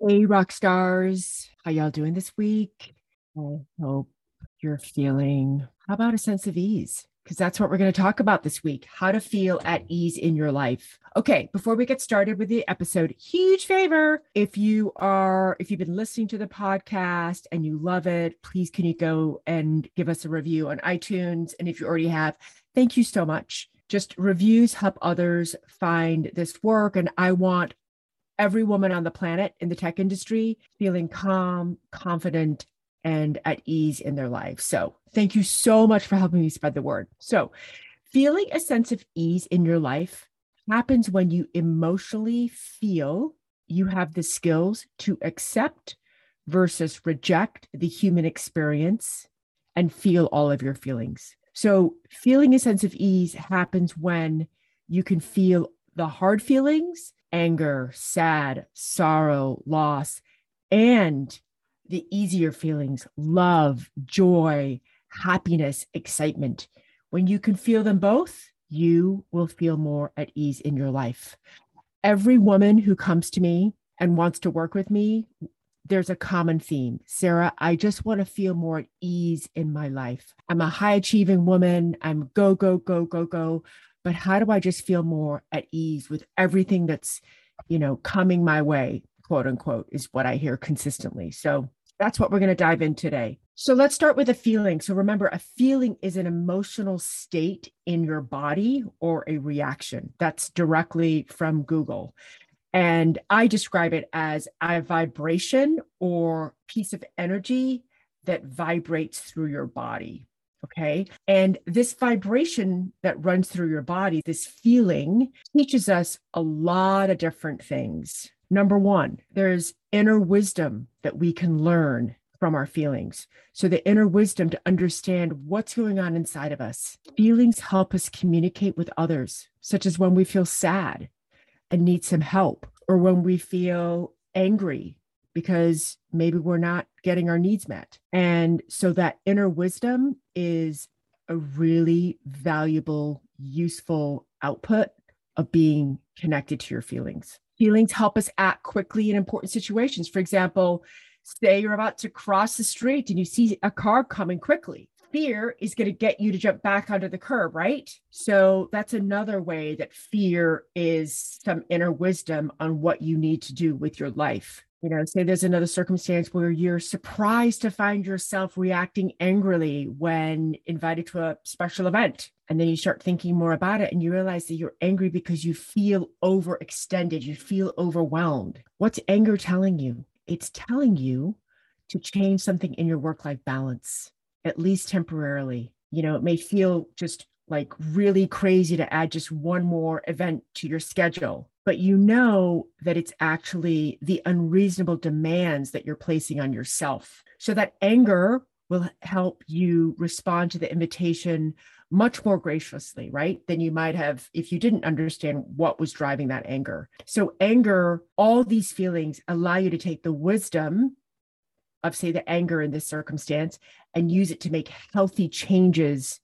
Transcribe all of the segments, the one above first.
Hey, rock stars. How y'all doing this week? I hope you're feeling, how about a sense of ease? Because that's what we're going to talk about this week how to feel at ease in your life. Okay, before we get started with the episode, huge favor. If you are, if you've been listening to the podcast and you love it, please can you go and give us a review on iTunes? And if you already have, thank you so much. Just reviews help others find this work. And I want every woman on the planet in the tech industry feeling calm, confident, and at ease in their life. So, thank you so much for helping me spread the word. So, feeling a sense of ease in your life happens when you emotionally feel you have the skills to accept versus reject the human experience and feel all of your feelings. So, feeling a sense of ease happens when you can feel the hard feelings anger, sad, sorrow, loss, and the easier feelings love, joy, happiness, excitement. When you can feel them both, you will feel more at ease in your life. Every woman who comes to me and wants to work with me, there's a common theme. Sarah, I just want to feel more at ease in my life. I'm a high achieving woman. I'm go, go, go, go, go but how do I just feel more at ease with everything that's, you know, coming my way, quote unquote, is what I hear consistently. So that's what we're going to dive in today. So let's start with a feeling. So remember, a feeling is an emotional state in your body or a reaction. That's directly from Google. And I describe it as a vibration or piece of energy that vibrates through your body. Okay. And this vibration that runs through your body, this feeling, teaches us a lot of different things. Number one, there's inner wisdom that we can learn from our feelings. So, the inner wisdom to understand what's going on inside of us. Feelings help us communicate with others, such as when we feel sad and need some help, or when we feel angry because maybe we're not getting our needs met. And so that inner wisdom is a really valuable, useful output of being connected to your feelings. Feelings help us act quickly in important situations. For example, say you're about to cross the street and you see a car coming quickly. Fear is going to get you to jump back onto the curb, right? So that's another way that fear is some inner wisdom on what you need to do with your life you know say there's another circumstance where you're surprised to find yourself reacting angrily when invited to a special event and then you start thinking more about it and you realize that you're angry because you feel overextended you feel overwhelmed. What's anger telling you? It's telling you to change something in your work life balance at least temporarily. You know it may feel just like really crazy to add just one more event to your schedule but you know that it's actually the unreasonable demands that you're placing on yourself. So that anger will help you respond to the invitation much more graciously, right? Than you might have if you didn't understand what was driving that anger. So, anger, all these feelings allow you to take the wisdom of, say, the anger in this circumstance and use it to make healthy changes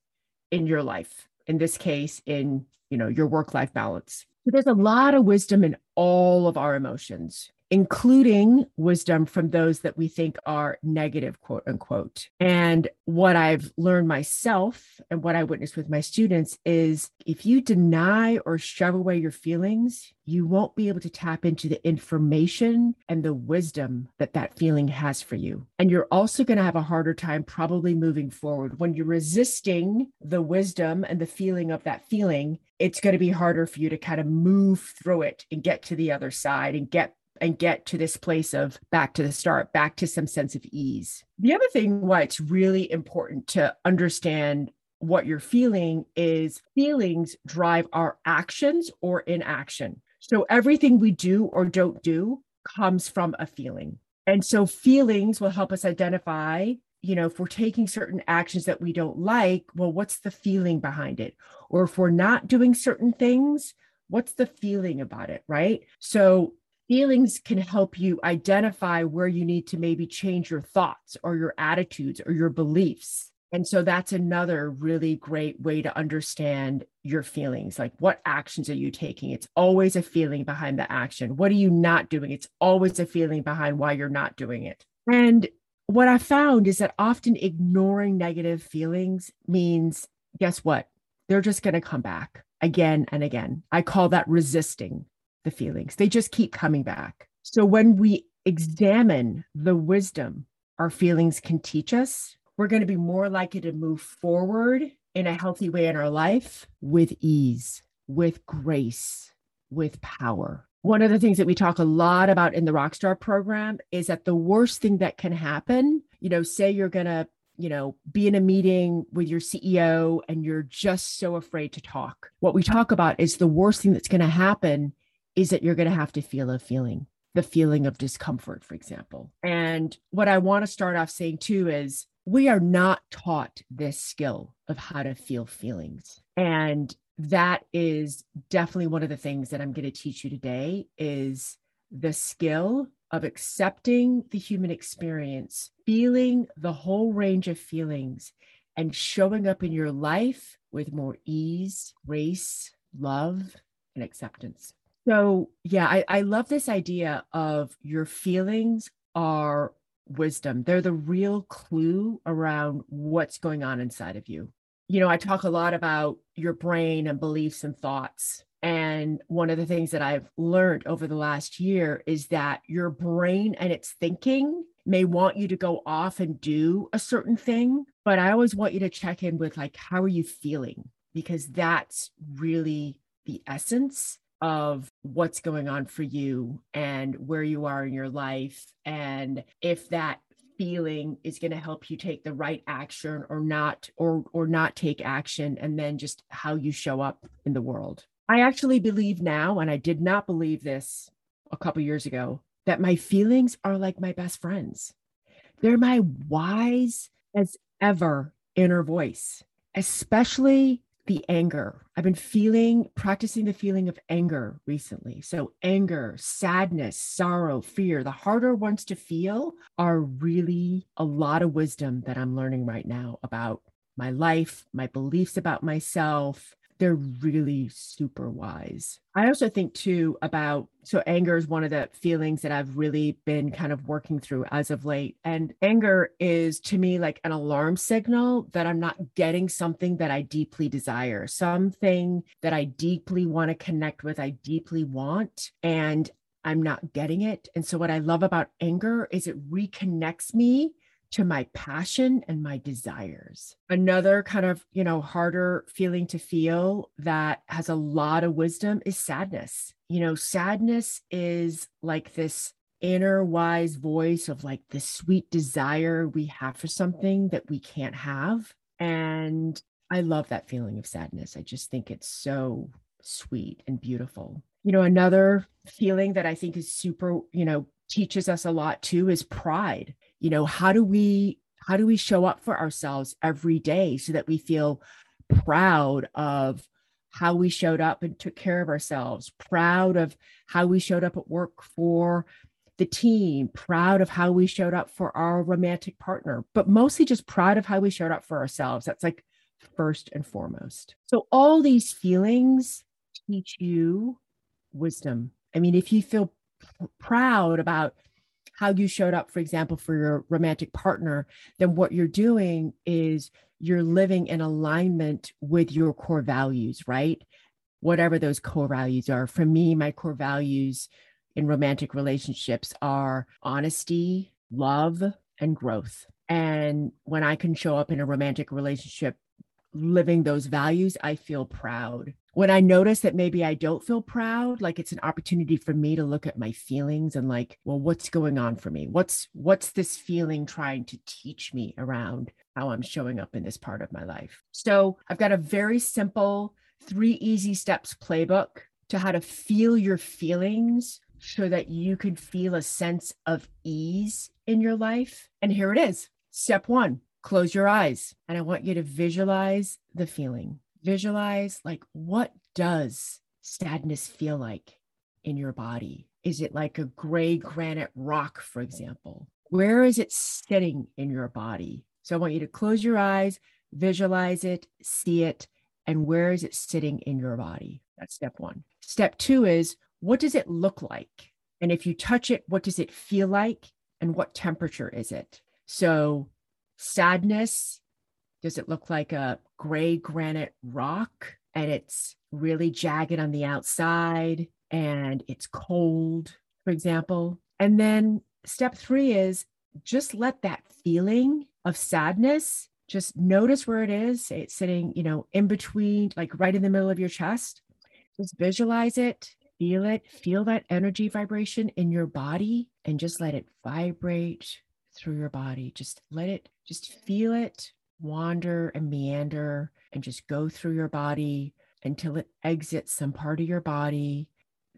in your life. In this case, in you know your work life balance. So there's a lot of wisdom in all of our emotions including wisdom from those that we think are negative, quote unquote. And what I've learned myself and what I witness with my students is if you deny or shove away your feelings, you won't be able to tap into the information and the wisdom that that feeling has for you. And you're also going to have a harder time probably moving forward. When you're resisting the wisdom and the feeling of that feeling, it's going to be harder for you to kind of move through it and get to the other side and get and get to this place of back to the start, back to some sense of ease. The other thing why it's really important to understand what you're feeling is feelings drive our actions or inaction. So everything we do or don't do comes from a feeling. And so feelings will help us identify, you know, if we're taking certain actions that we don't like, well, what's the feeling behind it? Or if we're not doing certain things, what's the feeling about it, right? So feelings can help you identify where you need to maybe change your thoughts or your attitudes or your beliefs. And so that's another really great way to understand your feelings. Like, what actions are you taking? It's always a feeling behind the action. What are you not doing? It's always a feeling behind why you're not doing it. And what I found is that often ignoring negative feelings means, guess what? They're just going to come back again and again. I call that resisting the feelings. They just keep coming back. So when we examine the wisdom our feelings can teach us, we're going to be more likely to move forward in a healthy way in our life with ease, with grace, with power. One of the things that we talk a lot about in the Rockstar program is that the worst thing that can happen, you know, say you're going to you know, be in a meeting with your CEO and you're just so afraid to talk. What we talk about is the worst thing that's going to happen is that you're going to have to feel a feeling, the feeling of discomfort, for example. And what I want to start off saying too is we are not taught this skill of how to feel feelings. And that is definitely one of the things that I'm going to teach you today is the skill of accepting the human experience, feeling the whole range of feelings and showing up in your life with more ease, grace, love, and acceptance. So, yeah, I, I love this idea of your feelings are wisdom. They're the real clue around what's going on inside of you. You know, I talk a lot about your brain and beliefs and thoughts. And one of the things that I've learned over the last year is that your brain and its thinking may want you to go off and do a certain thing, but I always want you to check in with like, how are you feeling? Because that's really the essence of what's going on for you and where you are in your life and if that feeling is going to help you take the right action or not or or not take action and then just how you show up in the world. I actually believe now and i did not believe this a couple years ago that my feelings are like my best friends. They're my wise as ever inner voice especially the anger. I've been feeling, practicing the feeling of anger recently. So, anger, sadness, sorrow, fear, the harder ones to feel are really a lot of wisdom that I'm learning right now about my life, my beliefs about myself, they're really super wise. I also think too about so anger is one of the feelings that I've really been kind of working through as of late. And anger is to me like an alarm signal that I'm not getting something that I deeply desire, something that I deeply want to connect with, I deeply want. And I'm not getting it. And so, what I love about anger is it reconnects me to my passion and my desires. Another kind of, you know, harder feeling to feel that has a lot of wisdom is sadness. You know, sadness is like this inner wise voice of like the sweet desire we have for something that we can't have. And I love that feeling of sadness. I just think it's so sweet and beautiful. You know, another feeling that I think is super, you know, teaches us a lot too is pride you know how do we how do we show up for ourselves every day so that we feel proud of how we showed up and took care of ourselves proud of how we showed up at work for the team proud of how we showed up for our romantic partner but mostly just proud of how we showed up for ourselves that's like first and foremost. So, all these feelings teach you wisdom. I mean, if you feel proud about how you showed up, for example, for your romantic partner, then what you're doing is you're living in alignment with your core values, right? Whatever those core values are. For me, my core values in romantic relationships are honesty, love, and growth. And when I can show up in a romantic relationship living those values, I feel proud. When I notice that maybe I don't feel proud, like it's an opportunity for me to look at my feelings and like, well, what's going on for me? What's what's this feeling trying to teach me around how I'm showing up in this part of my life? So, I've got a very simple 3 easy steps playbook to how to feel your feelings so that you can feel a sense of ease in your life. And here it is. Step 1 close your eyes and I want you to visualize the feeling. Visualize like what does sadness feel like in your body? Is it like a gray granite rock, for example? Where is it sitting in your body? So I want you to close your eyes, visualize it, see it, and where is it sitting in your body? That's step one. Step two is what does it look like? And if you touch it, what does it feel like? And what temperature is it? So sadness does it look like a gray granite rock and it's really jagged on the outside and it's cold for example. And then step 3 is just let that feeling of sadness just notice where it is. It's sitting you know in between like right in the middle of your chest. Just visualize it feel it feel that energy vibration in your body and just let it vibrate through your body. Just let it, just feel it wander and meander and just go through your body until it exits some part of your body.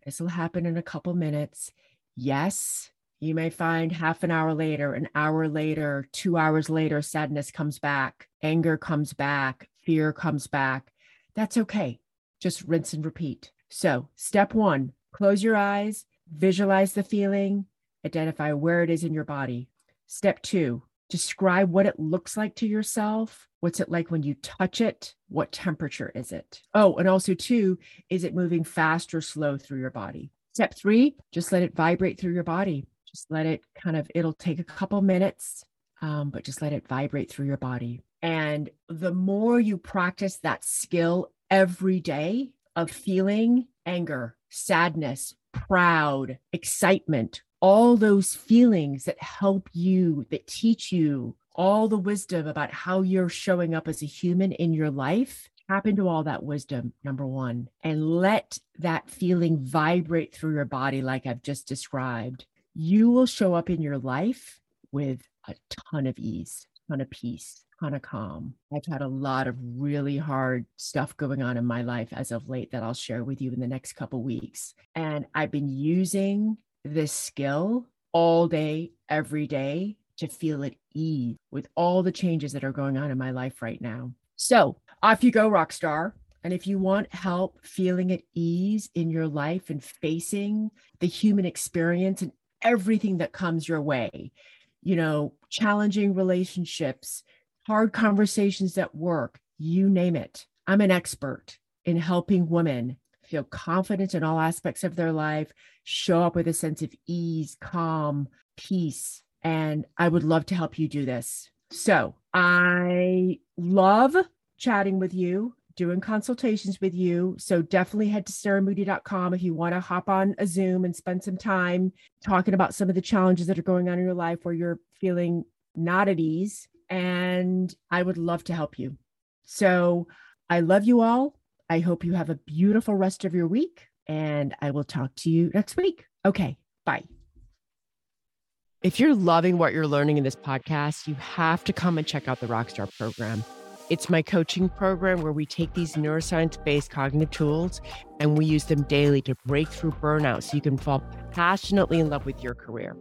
This will happen in a couple minutes. Yes, you may find half an hour later, an hour later, two hours later, sadness comes back, anger comes back, fear comes back. That's okay. Just rinse and repeat. So, step one close your eyes, visualize the feeling, identify where it is in your body. Step two, describe what it looks like to yourself. What's it like when you touch it? What temperature is it? Oh, and also, two, is it moving fast or slow through your body? Step three, just let it vibrate through your body. Just let it kind of, it'll take a couple minutes, um, but just let it vibrate through your body. And the more you practice that skill every day of feeling anger, sadness, proud, excitement, all those feelings that help you, that teach you all the wisdom about how you're showing up as a human in your life. Tap into all that wisdom, number one, and let that feeling vibrate through your body, like I've just described. You will show up in your life with a ton of ease, ton of peace, ton of calm. I've had a lot of really hard stuff going on in my life as of late that I'll share with you in the next couple weeks. And I've been using this skill all day, every day to feel at ease with all the changes that are going on in my life right now. So off you go, rock star. And if you want help feeling at ease in your life and facing the human experience and everything that comes your way, you know, challenging relationships, hard conversations at work, you name it. I'm an expert in helping women feel confident in all aspects of their life, show up with a sense of ease, calm, peace. And I would love to help you do this. So I love chatting with you, doing consultations with you. So definitely head to sarahmoody.com if you want to hop on a Zoom and spend some time talking about some of the challenges that are going on in your life where you're feeling not at ease. And I would love to help you. So I love you all. I hope you have a beautiful rest of your week, and I will talk to you next week. Okay, bye. If you're loving what you're learning in this podcast, you have to come and check out the Rockstar program. It's my coaching program where we take these neuroscience based cognitive tools and we use them daily to break through burnout so you can fall passionately in love with your career.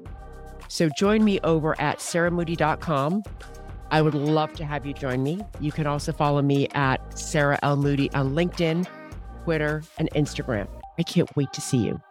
So join me over at sarahmoody.com I would love to have you join me. You can also follow me at Sarah L. Moody on LinkedIn, Twitter, and Instagram. I can't wait to see you.